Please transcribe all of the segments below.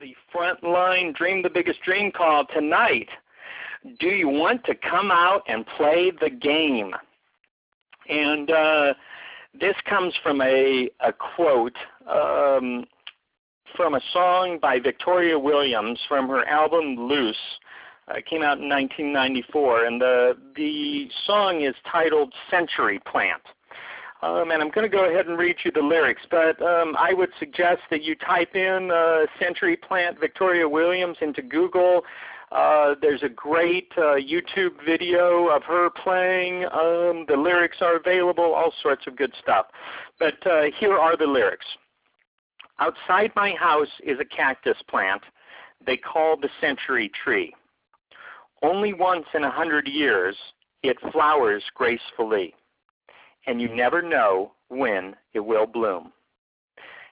the Frontline Dream the Biggest Dream call tonight. Do you want to come out and play the game? And uh, this comes from a, a quote um, from a song by Victoria Williams from her album Loose. Uh, came out in 1994, and the the song is titled "Century Plant." Um, and I'm going to go ahead and read you the lyrics, but um, I would suggest that you type in uh, Century Plant Victoria Williams into Google. Uh, there's a great uh, YouTube video of her playing. Um, the lyrics are available, all sorts of good stuff. But uh, here are the lyrics. Outside my house is a cactus plant they call the century tree. Only once in a hundred years it flowers gracefully and you never know when it will bloom.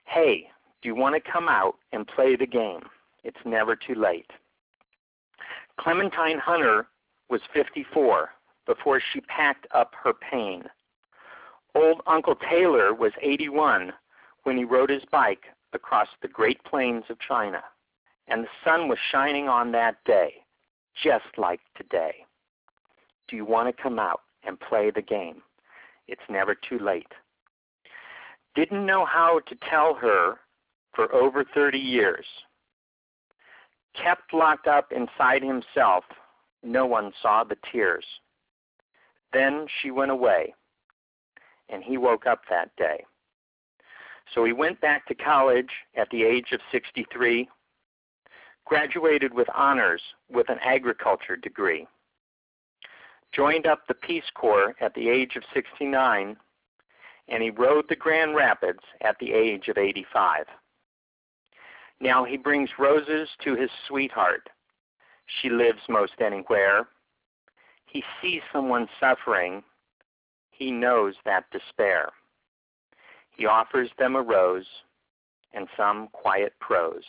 Hey, do you want to come out and play the game? It's never too late. Clementine Hunter was 54 before she packed up her pain. Old Uncle Taylor was 81 when he rode his bike across the Great Plains of China, and the sun was shining on that day, just like today. Do you want to come out and play the game? It's never too late. Didn't know how to tell her for over 30 years. Kept locked up inside himself. No one saw the tears. Then she went away, and he woke up that day. So he went back to college at the age of 63, graduated with honors with an agriculture degree joined up the Peace Corps at the age of 69, and he rode the Grand Rapids at the age of 85. Now he brings roses to his sweetheart. She lives most anywhere. He sees someone suffering. He knows that despair. He offers them a rose and some quiet prose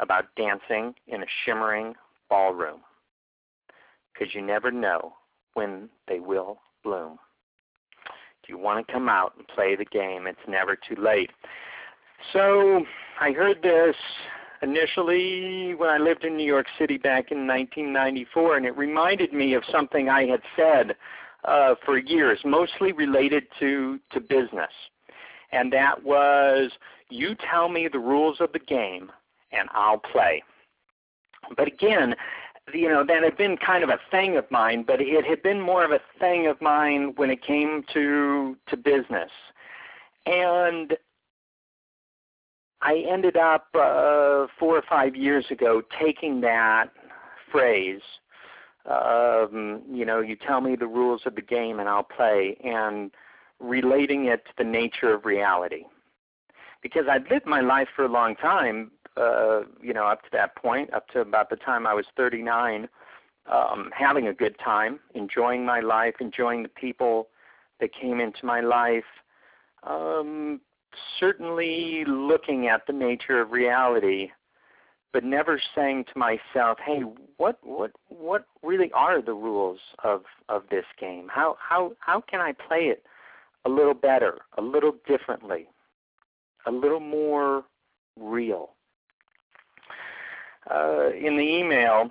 about dancing in a shimmering ballroom because you never know when they will bloom. Do you want to come out and play the game? It's never too late. So I heard this initially when I lived in New York City back in 1994, and it reminded me of something I had said uh, for years, mostly related to, to business. And that was, you tell me the rules of the game, and I'll play. But again, you know that had been kind of a thing of mine, but it had been more of a thing of mine when it came to to business, and I ended up uh, four or five years ago taking that phrase. Um, you know, you tell me the rules of the game and I'll play, and relating it to the nature of reality. Because I'd lived my life for a long time uh, you know, up to that point, up to about the time I was 39, um, having a good time, enjoying my life, enjoying the people that came into my life. Um, certainly looking at the nature of reality, but never saying to myself, "Hey, what what what really are the rules of of this game? How how how can I play it a little better, a little differently, a little more real?" Uh, in the email,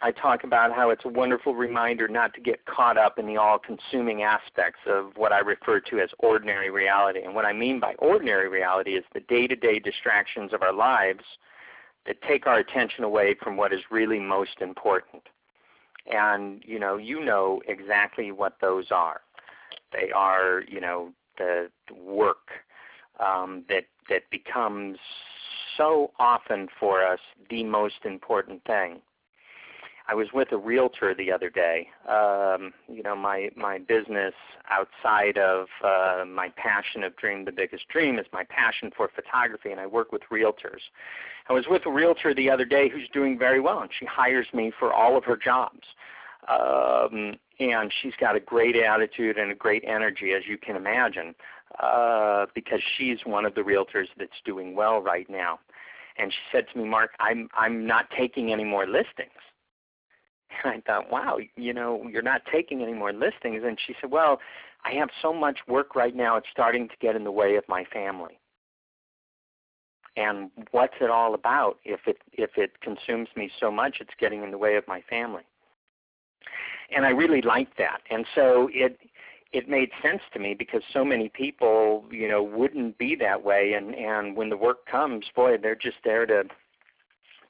I talk about how it's a wonderful reminder not to get caught up in the all-consuming aspects of what I refer to as ordinary reality. And what I mean by ordinary reality is the day-to-day distractions of our lives that take our attention away from what is really most important. And you know, you know exactly what those are. They are, you know, the work um, that that becomes so often for us the most important thing. I was with a realtor the other day. Um, you know, my my business outside of uh, my passion of dream the biggest dream is my passion for photography, and I work with realtors. I was with a realtor the other day who's doing very well, and she hires me for all of her jobs. Um, and she's got a great attitude and a great energy, as you can imagine, uh, because she's one of the realtors that's doing well right now and she said to me, Mark, I'm I'm not taking any more listings. And I thought, wow, you know, you're not taking any more listings. And she said, well, I have so much work right now, it's starting to get in the way of my family. and what's it all about if it if it consumes me so much it's getting in the way of my family and i really liked that and so it it made sense to me because so many people you know wouldn't be that way. And and when the work comes boy they're just there to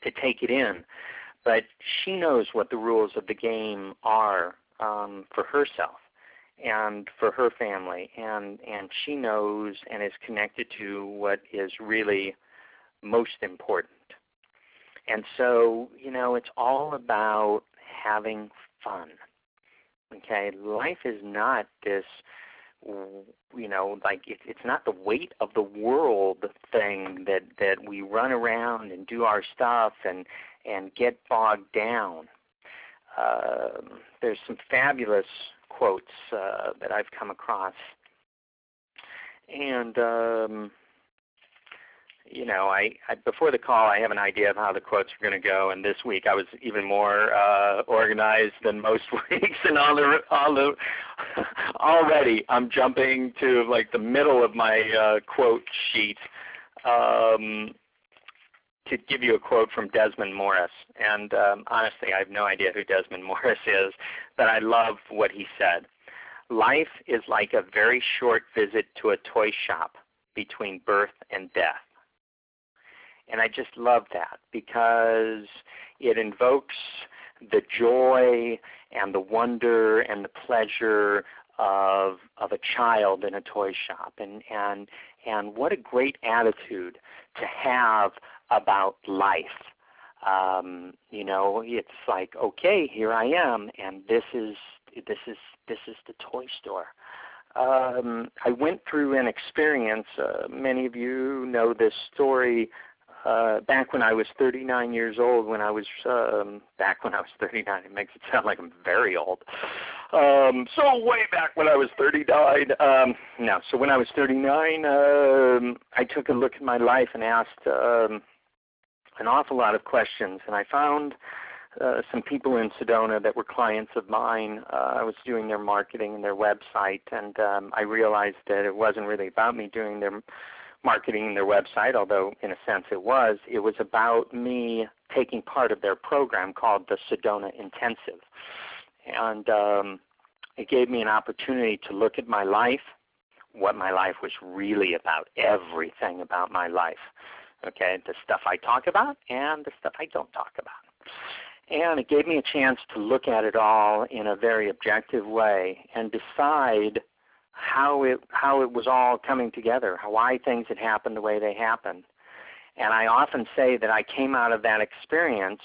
to take it in. But she knows what the rules of the game are um, for herself and for her family. And and she knows and is connected to what is really most important. And so you know it's all about having fun okay life is not this you know like it, it's not the weight of the world thing that that we run around and do our stuff and and get bogged down uh, there's some fabulous quotes uh, that I've come across. And um, you know, I, I before the call, I have an idea of how the quotes are going to go. And this week, I was even more uh, organized than most weeks. And all the all the already, I'm jumping to like the middle of my uh, quote sheet. Um, to give you a quote from Desmond Morris, and um, honestly, I have no idea who Desmond Morris is, but I love what he said. Life is like a very short visit to a toy shop between birth and death. And I just love that because it invokes the joy and the wonder and the pleasure of of a child in a toy shop and and and what a great attitude to have about life. Um, you know, it's like, okay, here I am, and this is this is this is the toy store. Um, I went through an experience. Uh, many of you know this story. Uh, back when I was 39 years old, when I was um, back when I was 39, it makes it sound like I'm very old. Um, so way back when I was 39, um, no. So when I was 39, um, I took a look at my life and asked um, an awful lot of questions, and I found uh, some people in Sedona that were clients of mine. Uh, I was doing their marketing and their website, and um, I realized that it wasn't really about me doing their marketing their website, although in a sense it was. It was about me taking part of their program called the Sedona Intensive, and um, it gave me an opportunity to look at my life, what my life was really about, everything about my life okay, the stuff I talk about and the stuff I don't talk about. And it gave me a chance to look at it all in a very objective way and decide how it how it was all coming together, how why things had happened the way they happened. And I often say that I came out of that experience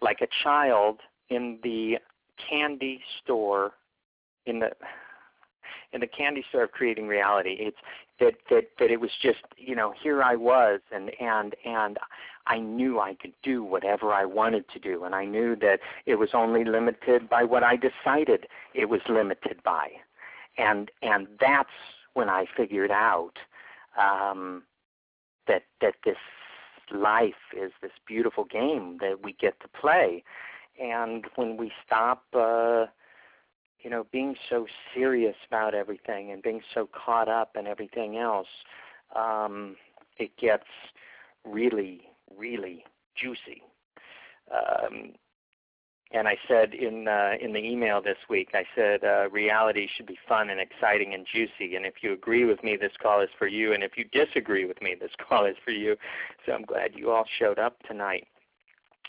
like a child in the candy store in the in the candy store of creating reality. It's that that that it was just you know here I was and and and I knew I could do whatever I wanted to do, and I knew that it was only limited by what I decided it was limited by, and and that's when I figured out um, that that this life is this beautiful game that we get to play, and when we stop. Uh, you know, being so serious about everything and being so caught up in everything else, um, it gets really, really juicy. Um, and I said in uh, in the email this week, I said uh, reality should be fun and exciting and juicy. And if you agree with me, this call is for you. And if you disagree with me, this call is for you. So I'm glad you all showed up tonight.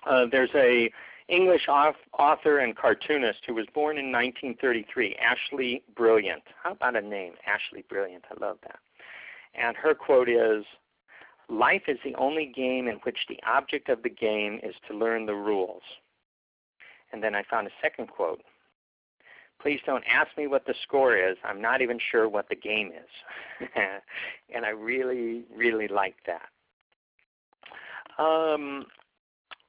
Uh, there's a English author and cartoonist who was born in 1933, Ashleigh Brilliant. How about a name, Ashleigh Brilliant? I love that. And her quote is Life is the only game in which the object of the game is to learn the rules. And then I found a second quote Please don't ask me what the score is. I'm not even sure what the game is. and I really, really like that. Um,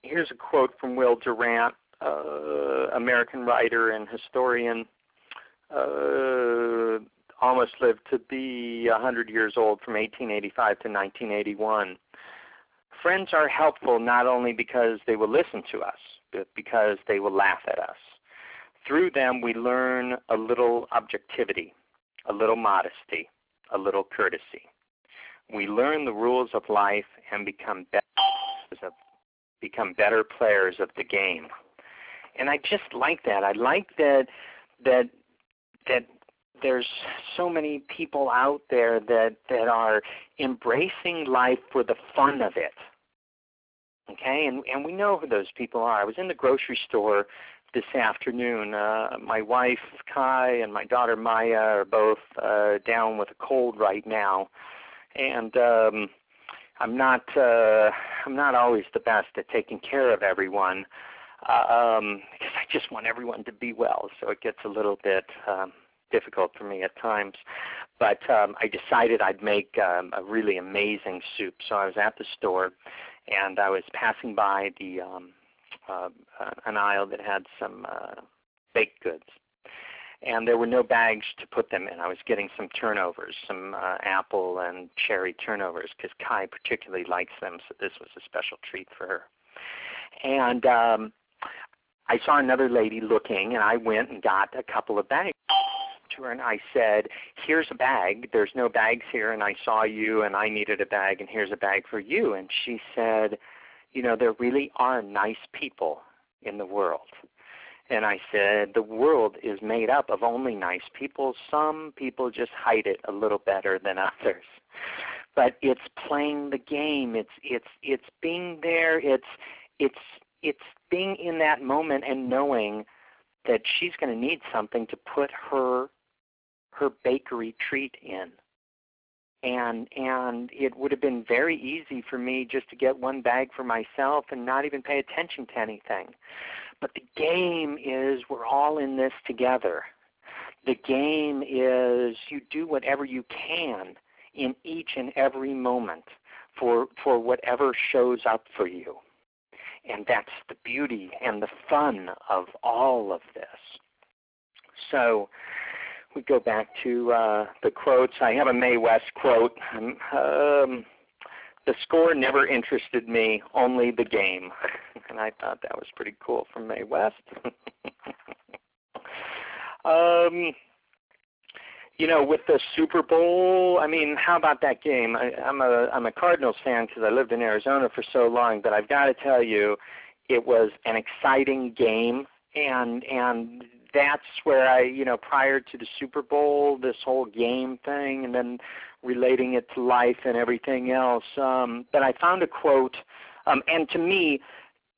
here's a quote from Will Durant, uh, American writer and historian. Uh, almost lived to be 100 years old from 1885 to 1981. Friends are helpful not only because they will listen to us, because they will laugh at us. Through them, we learn a little objectivity, a little modesty, a little courtesy. we learn the rules of life and become better, become better players of the game. And I just like that. I like that that that there's so many people out there that that are embracing life for the fun of it. Okay, and and we know who those people are. I was in the grocery store this afternoon. Uh, my wife Kai and my daughter Maya are both uh, down with a cold right now, and um, I'm not uh, I'm not always the best at taking care of everyone um, because I just want everyone to be well. So it gets a little bit um, difficult for me at times. But um, I decided I'd make um, a really amazing soup. So I was at the store and I was passing by the um, uh, an aisle that had some uh, baked goods, and there were no bags to put them in. I was getting some turnovers, some uh, apple and cherry turnovers, because Kai particularly likes them, so this was a special treat for her. And um, I saw another lady looking, and I went and got a couple of bags to her and I said, "Here's a bag. There's no bags here, and I saw you, and I needed a bag, and here's a bag for you." And she said, "You know, there really are nice people in the world." And I said, "The world is made up of only nice people. Some people just hide it a little better than others." But it's playing the game. It's it's it's being there. It's it's it's being in that moment and knowing that she's going to need something to put her her bakery treat in. And and it would have been very easy for me just to get one bag for myself and not even pay attention to anything. But the game is we're all in this together. The game is you do whatever you can in each and every moment for for whatever shows up for you. And that's the beauty and the fun of all of this. So we go back to uh, the quotes. I have a Mae West quote. Um, um, the score never interested me, only the game. And I thought that was pretty cool from Mae West. um, you know, with the Super Bowl, I mean, how about that game? I, I'm a I'm a Cardinals fan because I lived in Arizona for so long, but I've got to tell you, it was an exciting game, and and that's where I, you know, prior to the Super Bowl, this whole game thing, and then relating it to life and everything else. Um, but I found a quote, um, and to me,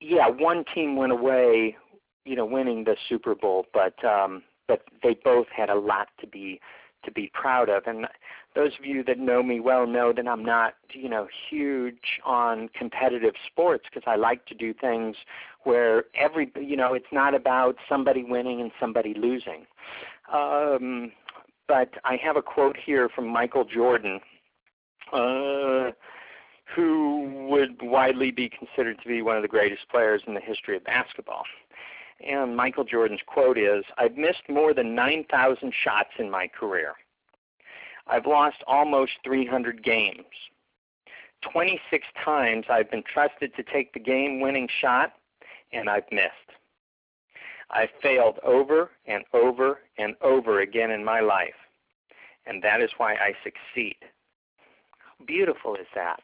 yeah, one team went away, you know, winning the Super Bowl, but um, but they both had a lot to be to be proud of. And those of you that know me well know that I'm not, you know, huge on competitive sports because I like to do things where every, you know, it's not about somebody winning and somebody losing. Um, but I have a quote here from Michael Jordan, uh, who would widely be considered to be one of the greatest players in the history of basketball. And Michael Jordan's quote is I've missed more than 9,000 shots in my career. I've lost almost 300 games. 26 times I've been trusted to take the game winning shot, and I've missed. I've failed over and over and over again in my life, and that is why I succeed. How beautiful is that?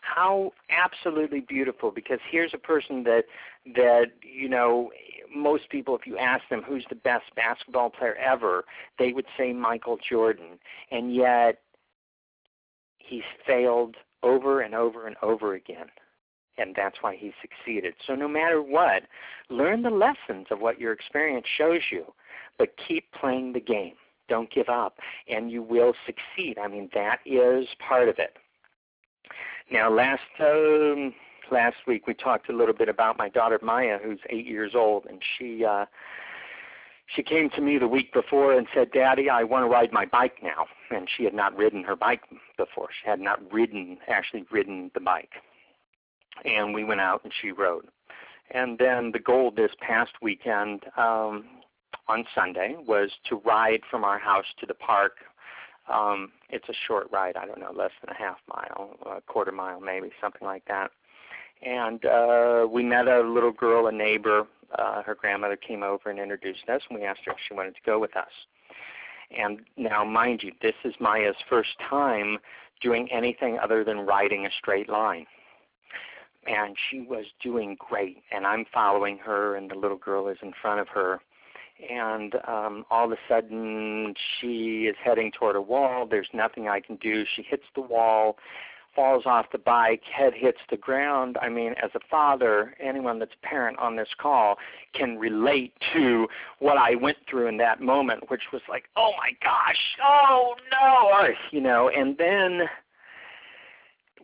How absolutely beautiful because here's a person that that you know most people, if you ask them who's the best basketball player ever, they would say Michael Jordan. And yet, he's failed over and over and over again. And that's why he succeeded. So, no matter what, learn the lessons of what your experience shows you, but keep playing the game. Don't give up, and you will succeed. I mean, that is part of it. Now, last um, last week we talked a little bit about my daughter Maya, who's eight years old, and she uh, she came to me the week before and said, "Daddy, I want to ride my bike now." And she had not ridden her bike before. She had not ridden actually ridden the bike. And we went out and she rode. And then the goal this past weekend um, on Sunday was to ride from our house to the park. Um, it's a short ride, I don't know, less than a half mile, a quarter mile maybe, something like that and uh, we met a little girl, a neighbor. Uh, her grandmother came over and introduced us, and we asked her if she wanted to go with us. And now, mind you, this is Maya's first time doing anything other than riding a straight line. And she was doing great, and I'm following her, and the little girl is in front of her. And um, all of a sudden, she is heading toward a wall. There's nothing I can do. She hits the wall, falls off the bike, head hits the ground. I mean, as a father, anyone that's a parent on this call can relate to what I went through in that moment, which was like, oh my gosh, oh no, you know, and then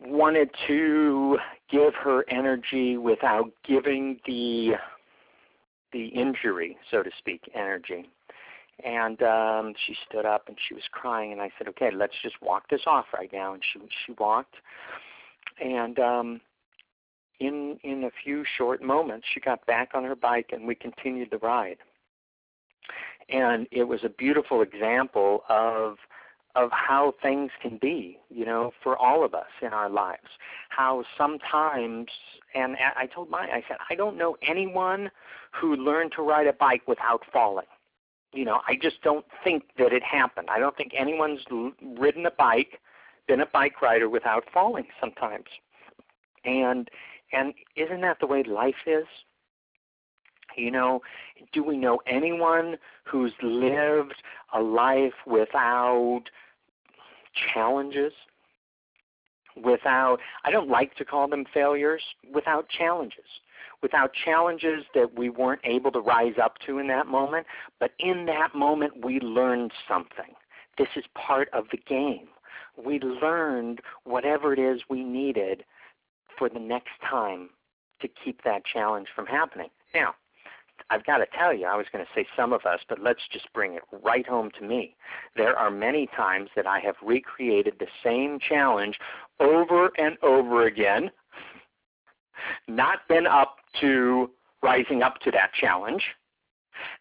wanted to give her energy without giving the the injury, so to speak, energy. And um, she stood up and she was crying, and I said, "Okay, let's just walk this off right now." And she she walked, and um, in in a few short moments, she got back on her bike, and we continued the ride. And it was a beautiful example of of how things can be, you know, for all of us in our lives. How sometimes, and I told my, I said, I don't know anyone who learned to ride a bike without falling. You know, I just don't think that it happened. I don't think anyone's ridden a bike, been a bike rider without falling sometimes. And and isn't that the way life is? You know, do we know anyone who's lived a life without challenges without I don't like to call them failures, without challenges. Without challenges that we weren't able to rise up to in that moment, but in that moment we learned something. This is part of the game. We learned whatever it is we needed for the next time to keep that challenge from happening. Now, I've got to tell you, I was going to say some of us, but let's just bring it right home to me. There are many times that I have recreated the same challenge over and over again, not been up to rising up to that challenge,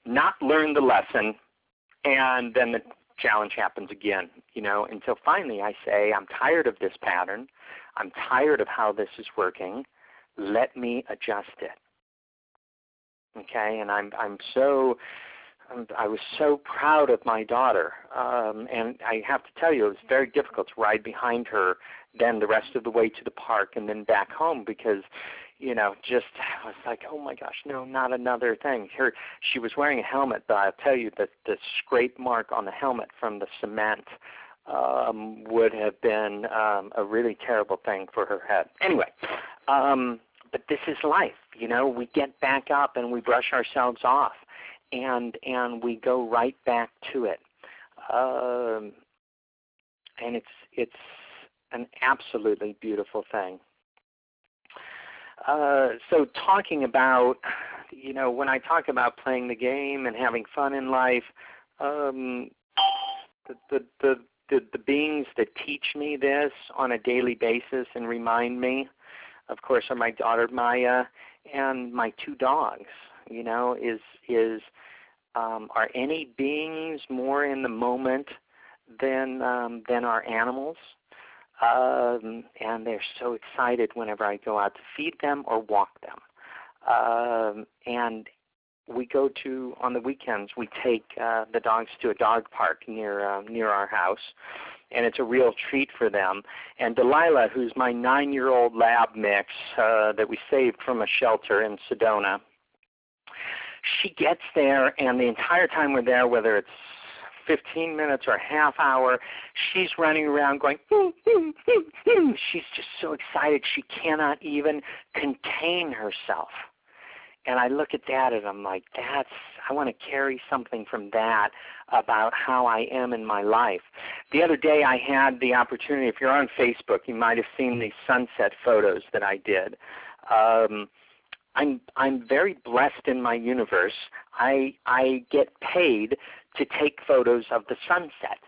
not learned the lesson, and then the challenge happens again, you know, until finally I say, I'm tired of this pattern. I'm tired of how this is working. Let me adjust it okay and i'm i'm so I was so proud of my daughter, um, and I have to tell you, it was very difficult to ride behind her then the rest of the way to the park and then back home because, you know, just I was like, oh my gosh, no, not another thing. Her, she was wearing a helmet, but I'll tell you that the scrape mark on the helmet from the cement um, would have been um, a really terrible thing for her head. Anyway, um, but this is life. You know, we get back up and we brush ourselves off, and and we go right back to it. Um, and it's it's an absolutely beautiful thing. Uh, so talking about, you know, when I talk about playing the game and having fun in life, um, the, the, the, the, the beings that teach me this on a daily basis and remind me of course, are my daughter Maya and my two dogs. You know, is is um, are any beings more in the moment than um, than our animals? Um, and they're so excited whenever I go out to feed them or walk them. Um, and we go to on the weekends. We take uh, the dogs to a dog park near uh, near our house, and it's a real treat for them. And Delilah, who's my nine-year-old lab mix uh, that we saved from a shelter in Sedona, she gets there, and the entire time we're there, whether it's 15 minutes or a half hour, she's running around going, mm, mm, mm, she's just so excited she cannot even contain herself. And I look at that and I'm like, that's, I want to carry something from that about how I am in my life. The other day I had the opportunity, if you're on Facebook, you might have seen the sunset photos that I did. Um, I'm I'm very blessed in my universe. I I get paid to take photos of the sunset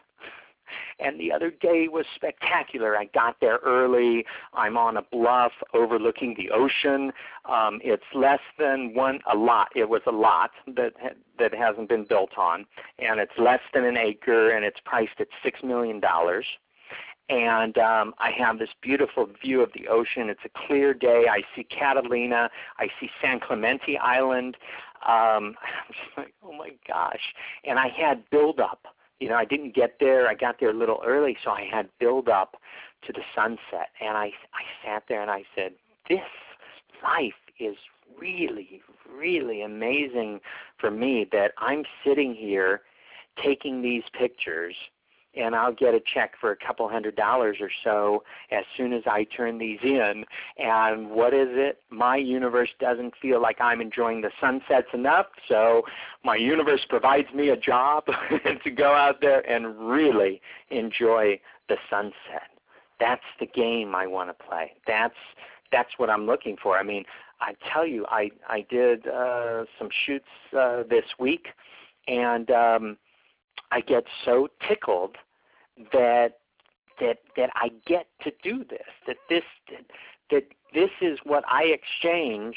and the other day was spectacular. I got there early. I'm on a bluff overlooking the ocean. Um, it's less than one a lot. It was a lot that that hasn't been built on, and it's less than an acre, and it's priced at six million dollars and um, I have this beautiful view of the ocean. It's a clear day. I see Catalina. I see San Clemente Island. Um, I'm just like, oh my gosh! And I had build up you know, I didn't get there. I got there a little early, so I had build up to the sunset. And I, I sat there and I said, this life is really, really amazing for me that I'm sitting here taking these pictures and I'll get a check for a couple hundred dollars or so as soon as I turn these in. And what is it? My universe doesn't feel like I'm enjoying the sunsets enough, so my universe provides me a job to go out there and really enjoy the sunset. That's the game I want to play. That's that's what I'm looking for. I mean, I tell you, I I did uh, some shoots uh, this week, and um, I get so tickled that that that I get to do this. That this that, that this is what I exchange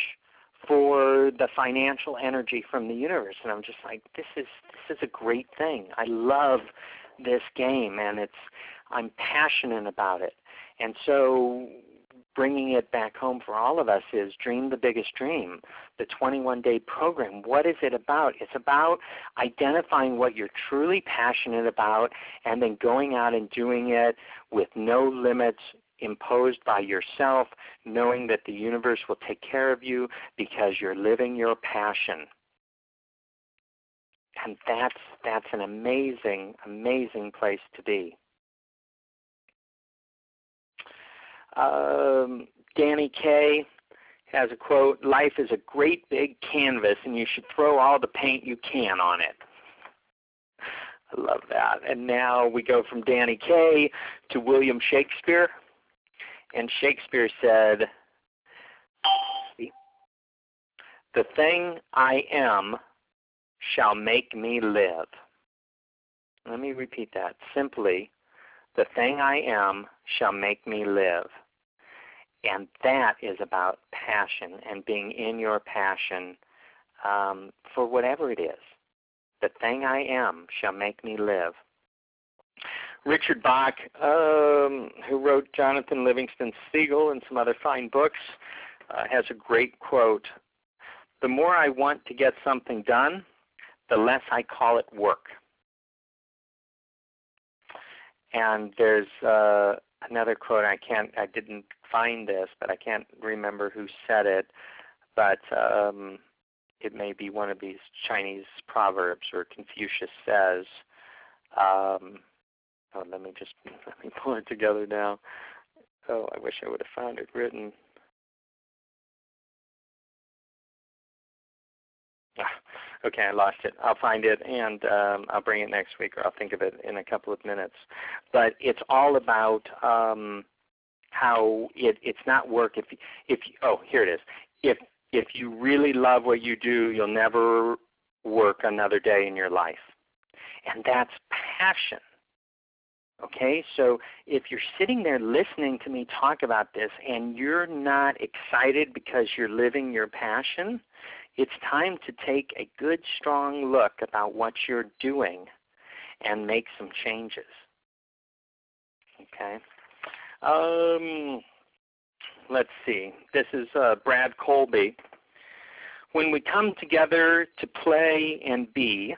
for the financial energy from the universe, and I'm just like, this is this is a great thing. I love this game, and it's I'm passionate about it, and so bringing it back home for all of us is Dream the Biggest Dream, the 21 day program. What is it about? It's about identifying what you're truly passionate about and then going out and doing it with no limits imposed by yourself, knowing that the universe will take care of you because you're living your passion. And that's that's an amazing, amazing place to be. Um, Danny Kaye has a quote, life is a great big canvas and you should throw all the paint you can on it. I love that. And now we go from Danny Kaye to William Shakespeare. And Shakespeare said, The thing I am shall make me live. Let me repeat that. Simply, the thing I am shall make me live. And that is about passion and being in your passion um, for whatever it is. The thing I am shall make me live. Richard Bach, um, who wrote Jonathan Livingston Seagull and some other fine books, uh, has a great quote The more I want to get something done, the less I call it work. And there's uh, another quote. I can't. I didn't find this, but I can't remember who said it. But um, it may be one of these Chinese proverbs, or Confucius says. Um, oh, let me just let me pull it together now. Oh, I wish I would have found it written. Okay, I lost it. I'll find it and um, I'll bring it next week, or I'll think of it in a couple of minutes. But it's all about um, how it, it's not work. If if oh here it is. If if you really love what you do, you'll never work another day in your life, and that's passion. Okay, so if you're sitting there listening to me talk about this and you're not excited because you're living your passion, it's time to take a good, strong look about what you're doing and make some changes. Okay. Um, let's see. This is uh, Brad Colby. When we come together to play and be,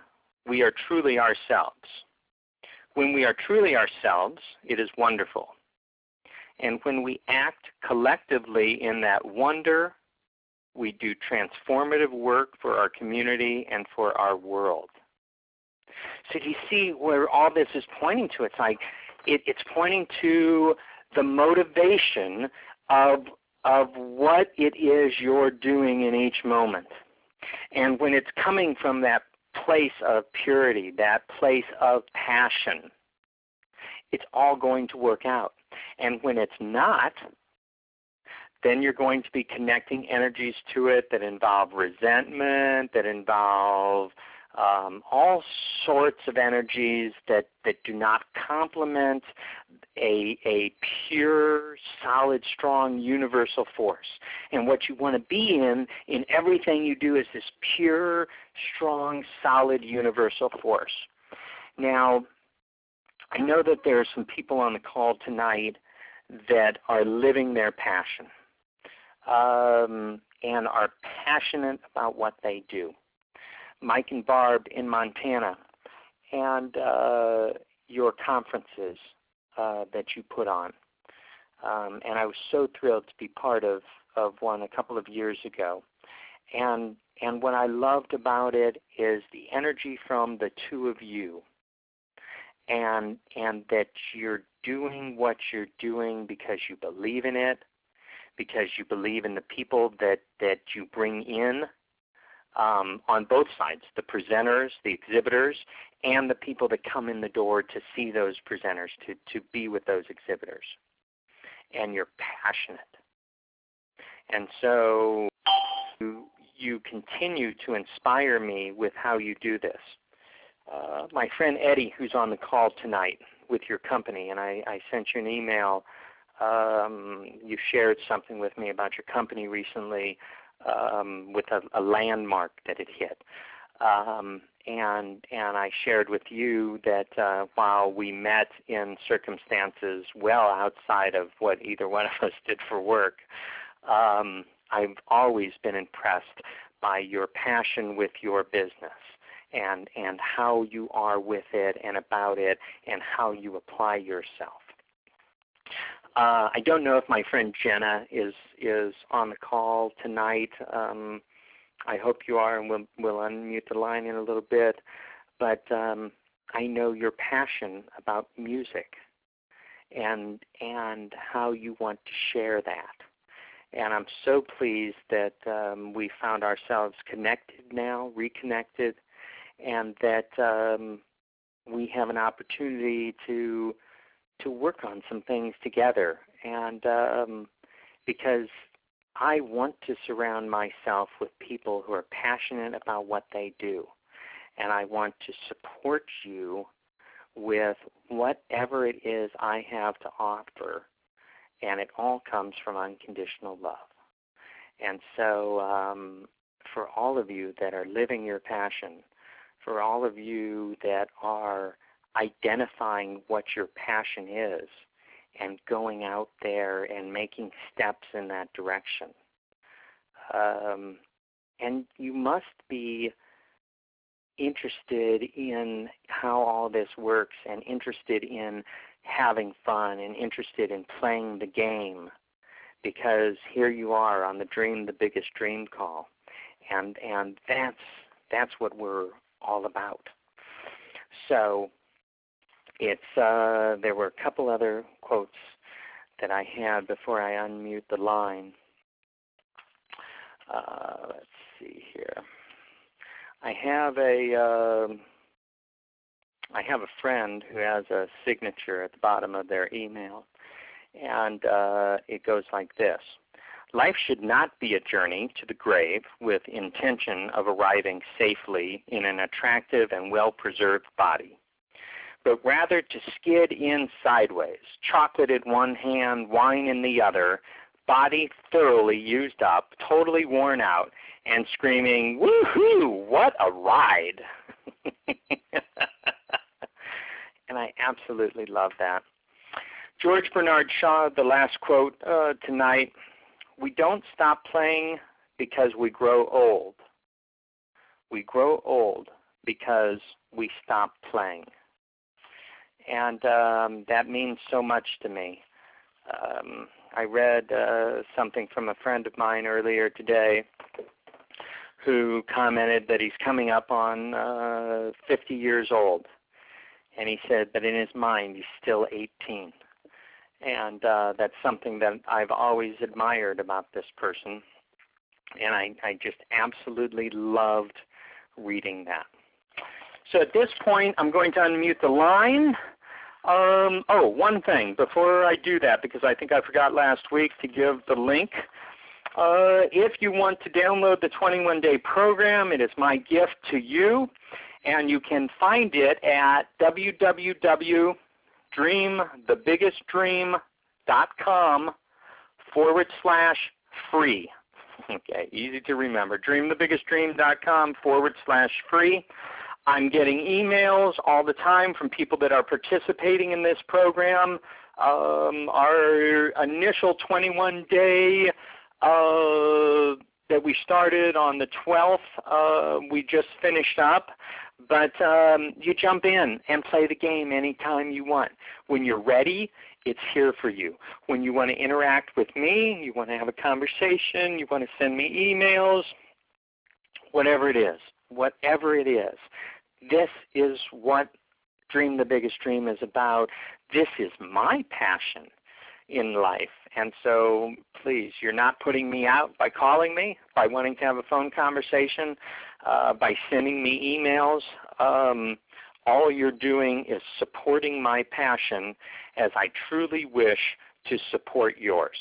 we are truly ourselves. When we are truly ourselves, it is wonderful. And when we act collectively in that wonder, we do transformative work for our community and for our world. So do you see where all this is pointing to? It's like it, it's pointing to the motivation of of what it is you're doing in each moment. And when it's coming from that place of purity, that place of passion, it's all going to work out. And when it's not, then you're going to be connecting energies to it that involve resentment, that involve um, all sorts of energies that, that do not complement a, a pure, solid, strong, universal force. And what you want to be in, in everything you do, is this pure, strong, solid, universal force. Now, I know that there are some people on the call tonight that are living their passion um, and are passionate about what they do. Mike and Barb in Montana, and uh, your conferences uh, that you put on. um, and I was so thrilled to be part of of one a couple of years ago. And and what I loved about it is the energy from the two of you, and and that you're doing what you're doing because you believe in it, because you believe in the people that that you bring in um, on both sides, the presenters, the exhibitors, and the people that come in the door to see those presenters, to, to be with those exhibitors. And you're passionate. And so you, you continue to inspire me with how you do this. Uh, my friend Eddie, who's on the call tonight with your company, and I, I sent you an email. Um, you shared something with me about your company recently um, with a, a, landmark that it hit. Um, and and I shared with you that uh, while we met in circumstances well outside of what either one of us did for work, um, I've always been impressed by your passion with your business and and how you are with it and about it and how you apply yourself. Uh, I don't know if my friend Jenna is is on the call tonight. Um, I hope you are, and we'll, we'll unmute the line in a little bit. But um, I know your passion about music and and how you want to share that. And I'm so pleased that um, we found ourselves connected now, reconnected, and that um, we have an opportunity to to work on some things together. And um, because I want to surround myself with people who are passionate about what they do, and I want to support you with whatever it is I have to offer, and it all comes from unconditional love. And so, um, for all of you that are living your passion, for all of you that are identifying what your passion is and going out there and making steps in that direction. Um, and you must be interested in how all this works and interested in having fun and interested in playing the game because here you are on the dream the biggest dream call and and that's that's what we're all about so it's uh, there were a couple other quotes that I had before I unmute the line. Uh, let's see here. I have a uh, I have a friend who has a signature at the bottom of their email, and uh, it goes like this. Life should not be a journey to the grave with intention of arriving safely in an attractive and well-preserved body but rather to skid in sideways, chocolate in one hand, wine in the other, body thoroughly used up, totally worn out, and screaming, Woohoo! What a ride! and I absolutely love that. George Bernard Shaw, the last quote uh, tonight We don't stop playing because we grow old. We grow old because we stop playing and um, that means so much to me. Um, I read uh, something from a friend of mine earlier today who commented that he's coming up on uh, 50 years old, and he said that in his mind he's still 18. And uh, that's something that I've always admired about this person, and I, I just absolutely loved reading that. So at this point, I'm going to unmute the line. Um, oh, one thing before I do that, because I think I forgot last week to give the link. Uh, if you want to download the 21 day program, it is my gift to you. And you can find it at www.dreamthebiggestdream.com forward slash free. Okay, easy to remember. Dreamthebiggestdream.com forward slash free. I'm getting emails all the time from people that are participating in this program. Um, our initial 21 day uh, that we started on the 12th, uh, we just finished up. But um, you jump in and play the game anytime you want. When you're ready it's here for you. When you want to interact with me, you want to have a conversation, you want to send me emails, whatever it is, whatever it is, this is what Dream the Biggest Dream is about. This is my passion in life. And so please, you're not putting me out by calling me, by wanting to have a phone conversation, uh, by sending me emails. Um, all you're doing is supporting my passion as I truly wish to support yours.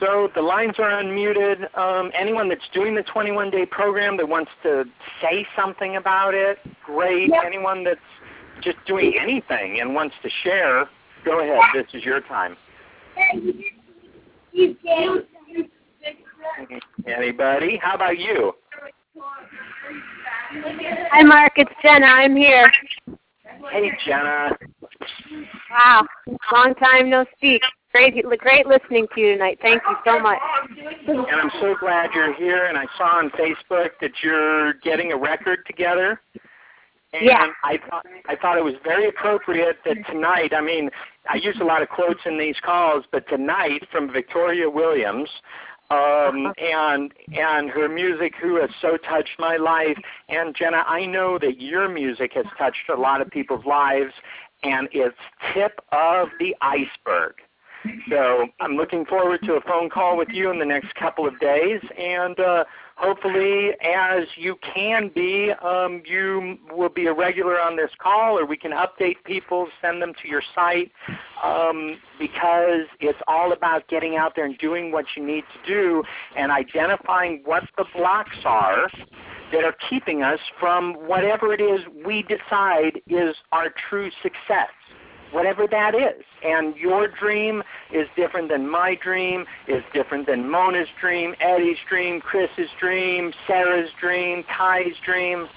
So the lines are unmuted. Um, anyone that's doing the 21-day program that wants to say something about it, great. Yep. Anyone that's just doing anything and wants to share, go ahead. This is your time. Anybody? How about you? Hi, Mark. It's Jenna. I'm here. Hey, Jenna. Wow. Long time no speak. Great, great listening to you tonight. Thank you so much. And I'm so glad you're here. And I saw on Facebook that you're getting a record together. And yeah. I thought I thought it was very appropriate that tonight. I mean, I use a lot of quotes in these calls, but tonight from Victoria Williams, um, and and her music who has so touched my life. And Jenna, I know that your music has touched a lot of people's lives, and it's tip of the iceberg. So I'm looking forward to a phone call with you in the next couple of days, and uh, hopefully, as you can be, um, you will be a regular on this call, or we can update people, send them to your site, um, because it's all about getting out there and doing what you need to do, and identifying what the blocks are that are keeping us from whatever it is we decide is our true success whatever that is. And your dream is different than my dream, is different than Mona's dream, Eddie's dream, Chris's dream, Sarah's dream, Ty's dream.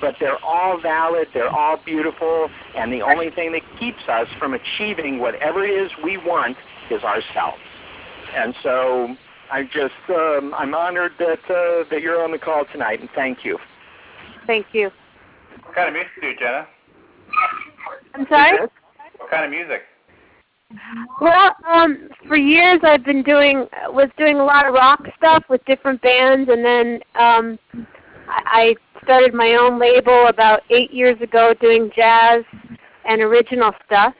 But they're all valid, they're all beautiful, and the only thing that keeps us from achieving whatever it is we want is ourselves. And so I just um, I'm honored that uh, that you're on the call tonight, and thank you. Thank you. What kind of music do you, Jenna? I'm sorry. What kind of music? Well, um, for years I've been doing was doing a lot of rock stuff with different bands, and then um, I started my own label about eight years ago, doing jazz and original stuff.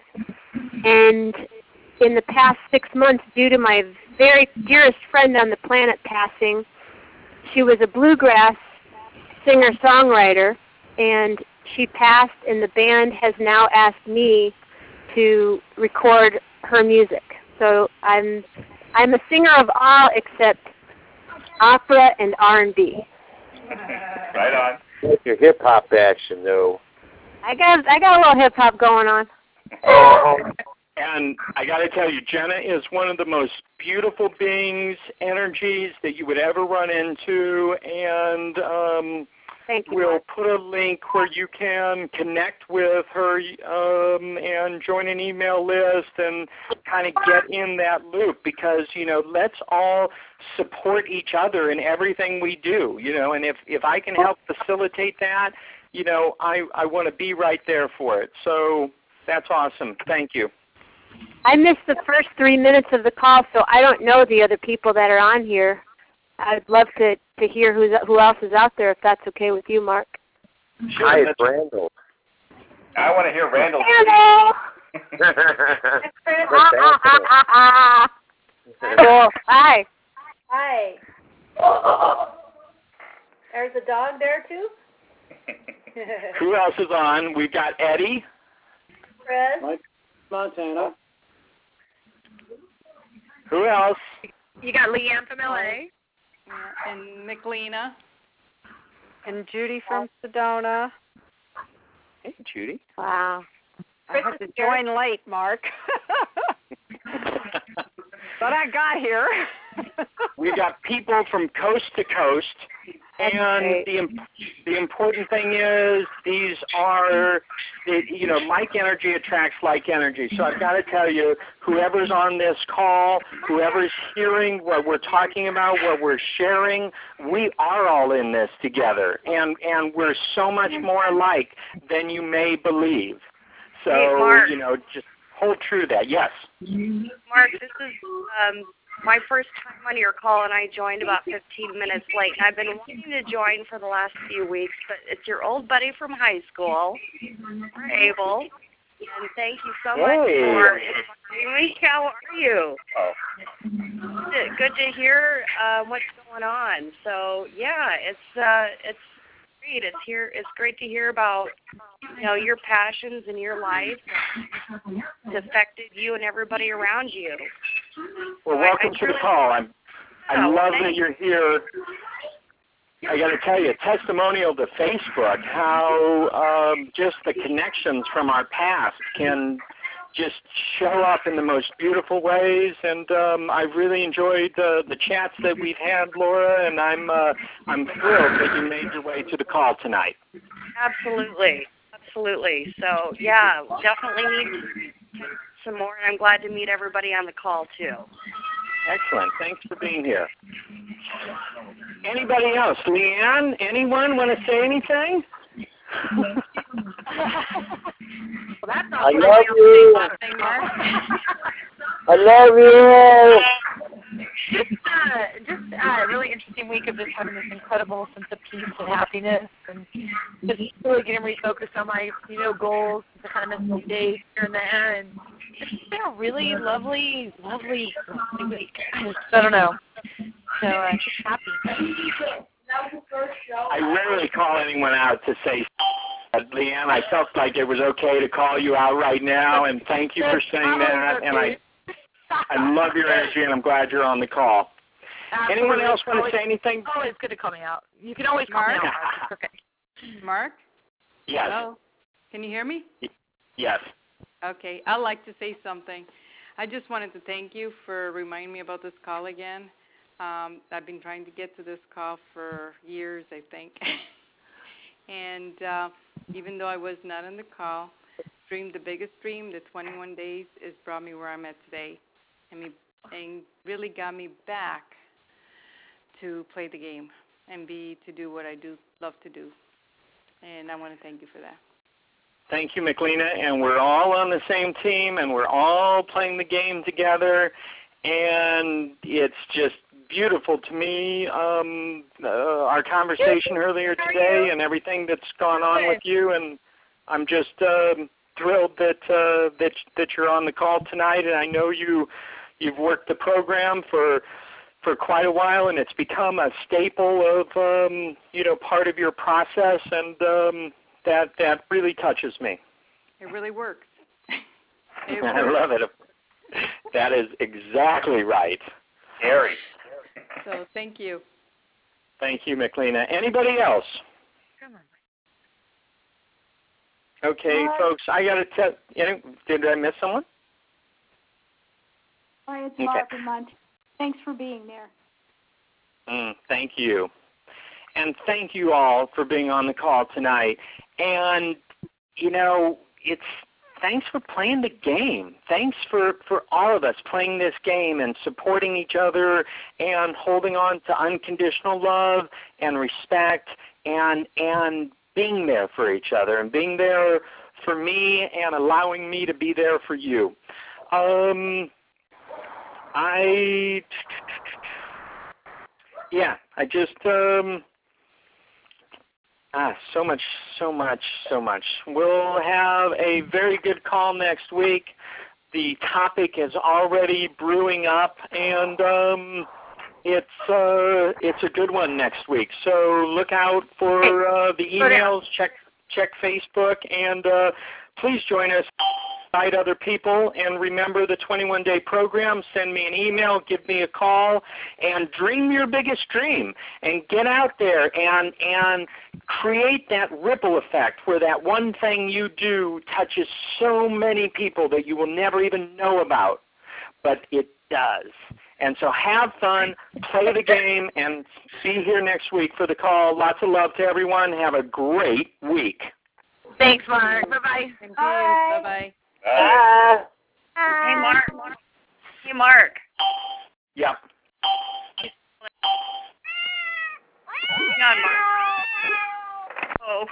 And in the past six months, due to my very dearest friend on the planet passing, she was a bluegrass singer-songwriter, and she passed, and the band has now asked me to record her music. So I'm I'm a singer of all except opera and R&B. right on. With your hip hop action though. I got I got a little hip hop going on. Oh, and I got to tell you, Jenna is one of the most beautiful beings, energies that you would ever run into, and um, Thank you. We'll put a link where you can connect with her um, and join an email list and kind of get in that loop because you know let's all support each other in everything we do. You know, and if if I can help facilitate that, you know, I I want to be right there for it. So that's awesome. Thank you. I missed the first three minutes of the call, so I don't know the other people that are on here. I'd love to to hear who's who else is out there if that's okay with you, Mark. Sure, Hi, it's Randall. I want to hear Randall. Randall. cool. Hi. Hi. There's a dog there too. Who else is on? We've got Eddie. Chris. Mike Montana. Who else? You got Leanne from LA. Yeah, and McLeana. And Judy from Sedona. Hey, Judy. Wow. I had to join late, Mark. but I got here. We've got people from coast to coast, and the the important thing is these are it, you know, like energy attracts like energy. So I've got to tell you, whoever's on this call, whoever's hearing what we're talking about, what we're sharing, we are all in this together, and and we're so much more alike than you may believe. So Hey, you know, just hold true to that. Yes. Mark, this is um, my first time on your call, and I joined about 15 minutes late. And I've been wanting to join for the last few weeks, but it's your old buddy from high school, Abel. And thank you so much Hey. for me. How are you? Oh. Good, good to hear uh, what's going on. So yeah, it's uh, it's great. It's here. It's great to hear about you know your passions in your life. It's affected you and everybody around you. Well, welcome I to the call. I'm, I Oh, love that you're here. I got to tell you, testimonial to Facebook, how um, just the connections from our past can just show up in the most beautiful ways. And um, I've really enjoyed uh, the chats that we've had, Laura, and I'm uh, I'm thrilled that you made your way to the call tonight. Absolutely, absolutely. So yeah, definitely need some more, and I'm glad to meet everybody on the call too. Excellent. Thanks for being here. Anybody else? Leanne? Anyone want to say anything? Well, that's not I really love you. bad. I love you. uh, a really interesting week of just having this incredible sense of peace and happiness, and just really getting refocused on my you know goals. To kind of miss some days here and there, and it's just been a really lovely, lovely, lovely week. I just I don't know. So uh, just happy. I rarely call anyone out to say, Leanne, I felt like it was okay to call you out right now, and thank you for saying that. And I, I love your energy, and I'm glad you're on the call. Anyone else want to say anything? Always good to call me out. You can always call me out. Mark? Mark. Okay. Mark? Yes. Hello? Can you hear me? Yes. Okay, I'd like to say something. I just wanted to thank you for reminding me about this call again. Um, I've been trying to get to this call for years, I think. and uh, even though I was not on the call, dream the biggest dream, the 21 days, has brought me where I'm at today, and me and really got me back to play the game and be to do what I do love to do. And I want to thank you for that. Thank you, McLena. And we're all on the same team, and we're all playing the game together. And it's just beautiful to me. Um, uh, our conversation earlier today, and everything that's gone on with you, and I'm just um, thrilled that uh, that that you're on the call tonight. And I know you you've worked the program for for quite a while, and it's become a staple of um, you know part of your process, and um, that that really touches me. It really works. It I works. love it. That is exactly right. Harry. So thank you. Thank you, McLena. Anybody else? Okay, folks, I got to tell. any- Did I miss someone? Hi, it's Okay. Mark in Montana. Thanks for being there. Mm, thank you. And thank you all for being on the call tonight. And, you know, it's thanks for playing the game. Thanks for, for all of us playing this game and supporting each other and holding on to unconditional love and respect and and being there for each other and being there for me and allowing me to be there for you. Um, I yeah, I just um ah so much so much so much. We'll have a very good call next week. The topic is already brewing up and um it's uh it's a good one next week. So look out for uh the emails, check check Facebook and uh please join us invite other people and remember the 21 day program. Send me an email give me a call and dream your biggest dream and get out there and and create that ripple effect where that one thing you do touches so many people that you will never even know about but it does. And so have fun play the game and be here next week for the call. Lots of love to everyone. Have a great week. Thanks, Mark. Bye bye. Thank Hi. Hi. Hey, Mark. Mark. Hey, Mark. Yeah. Hang on, Mark. Oh.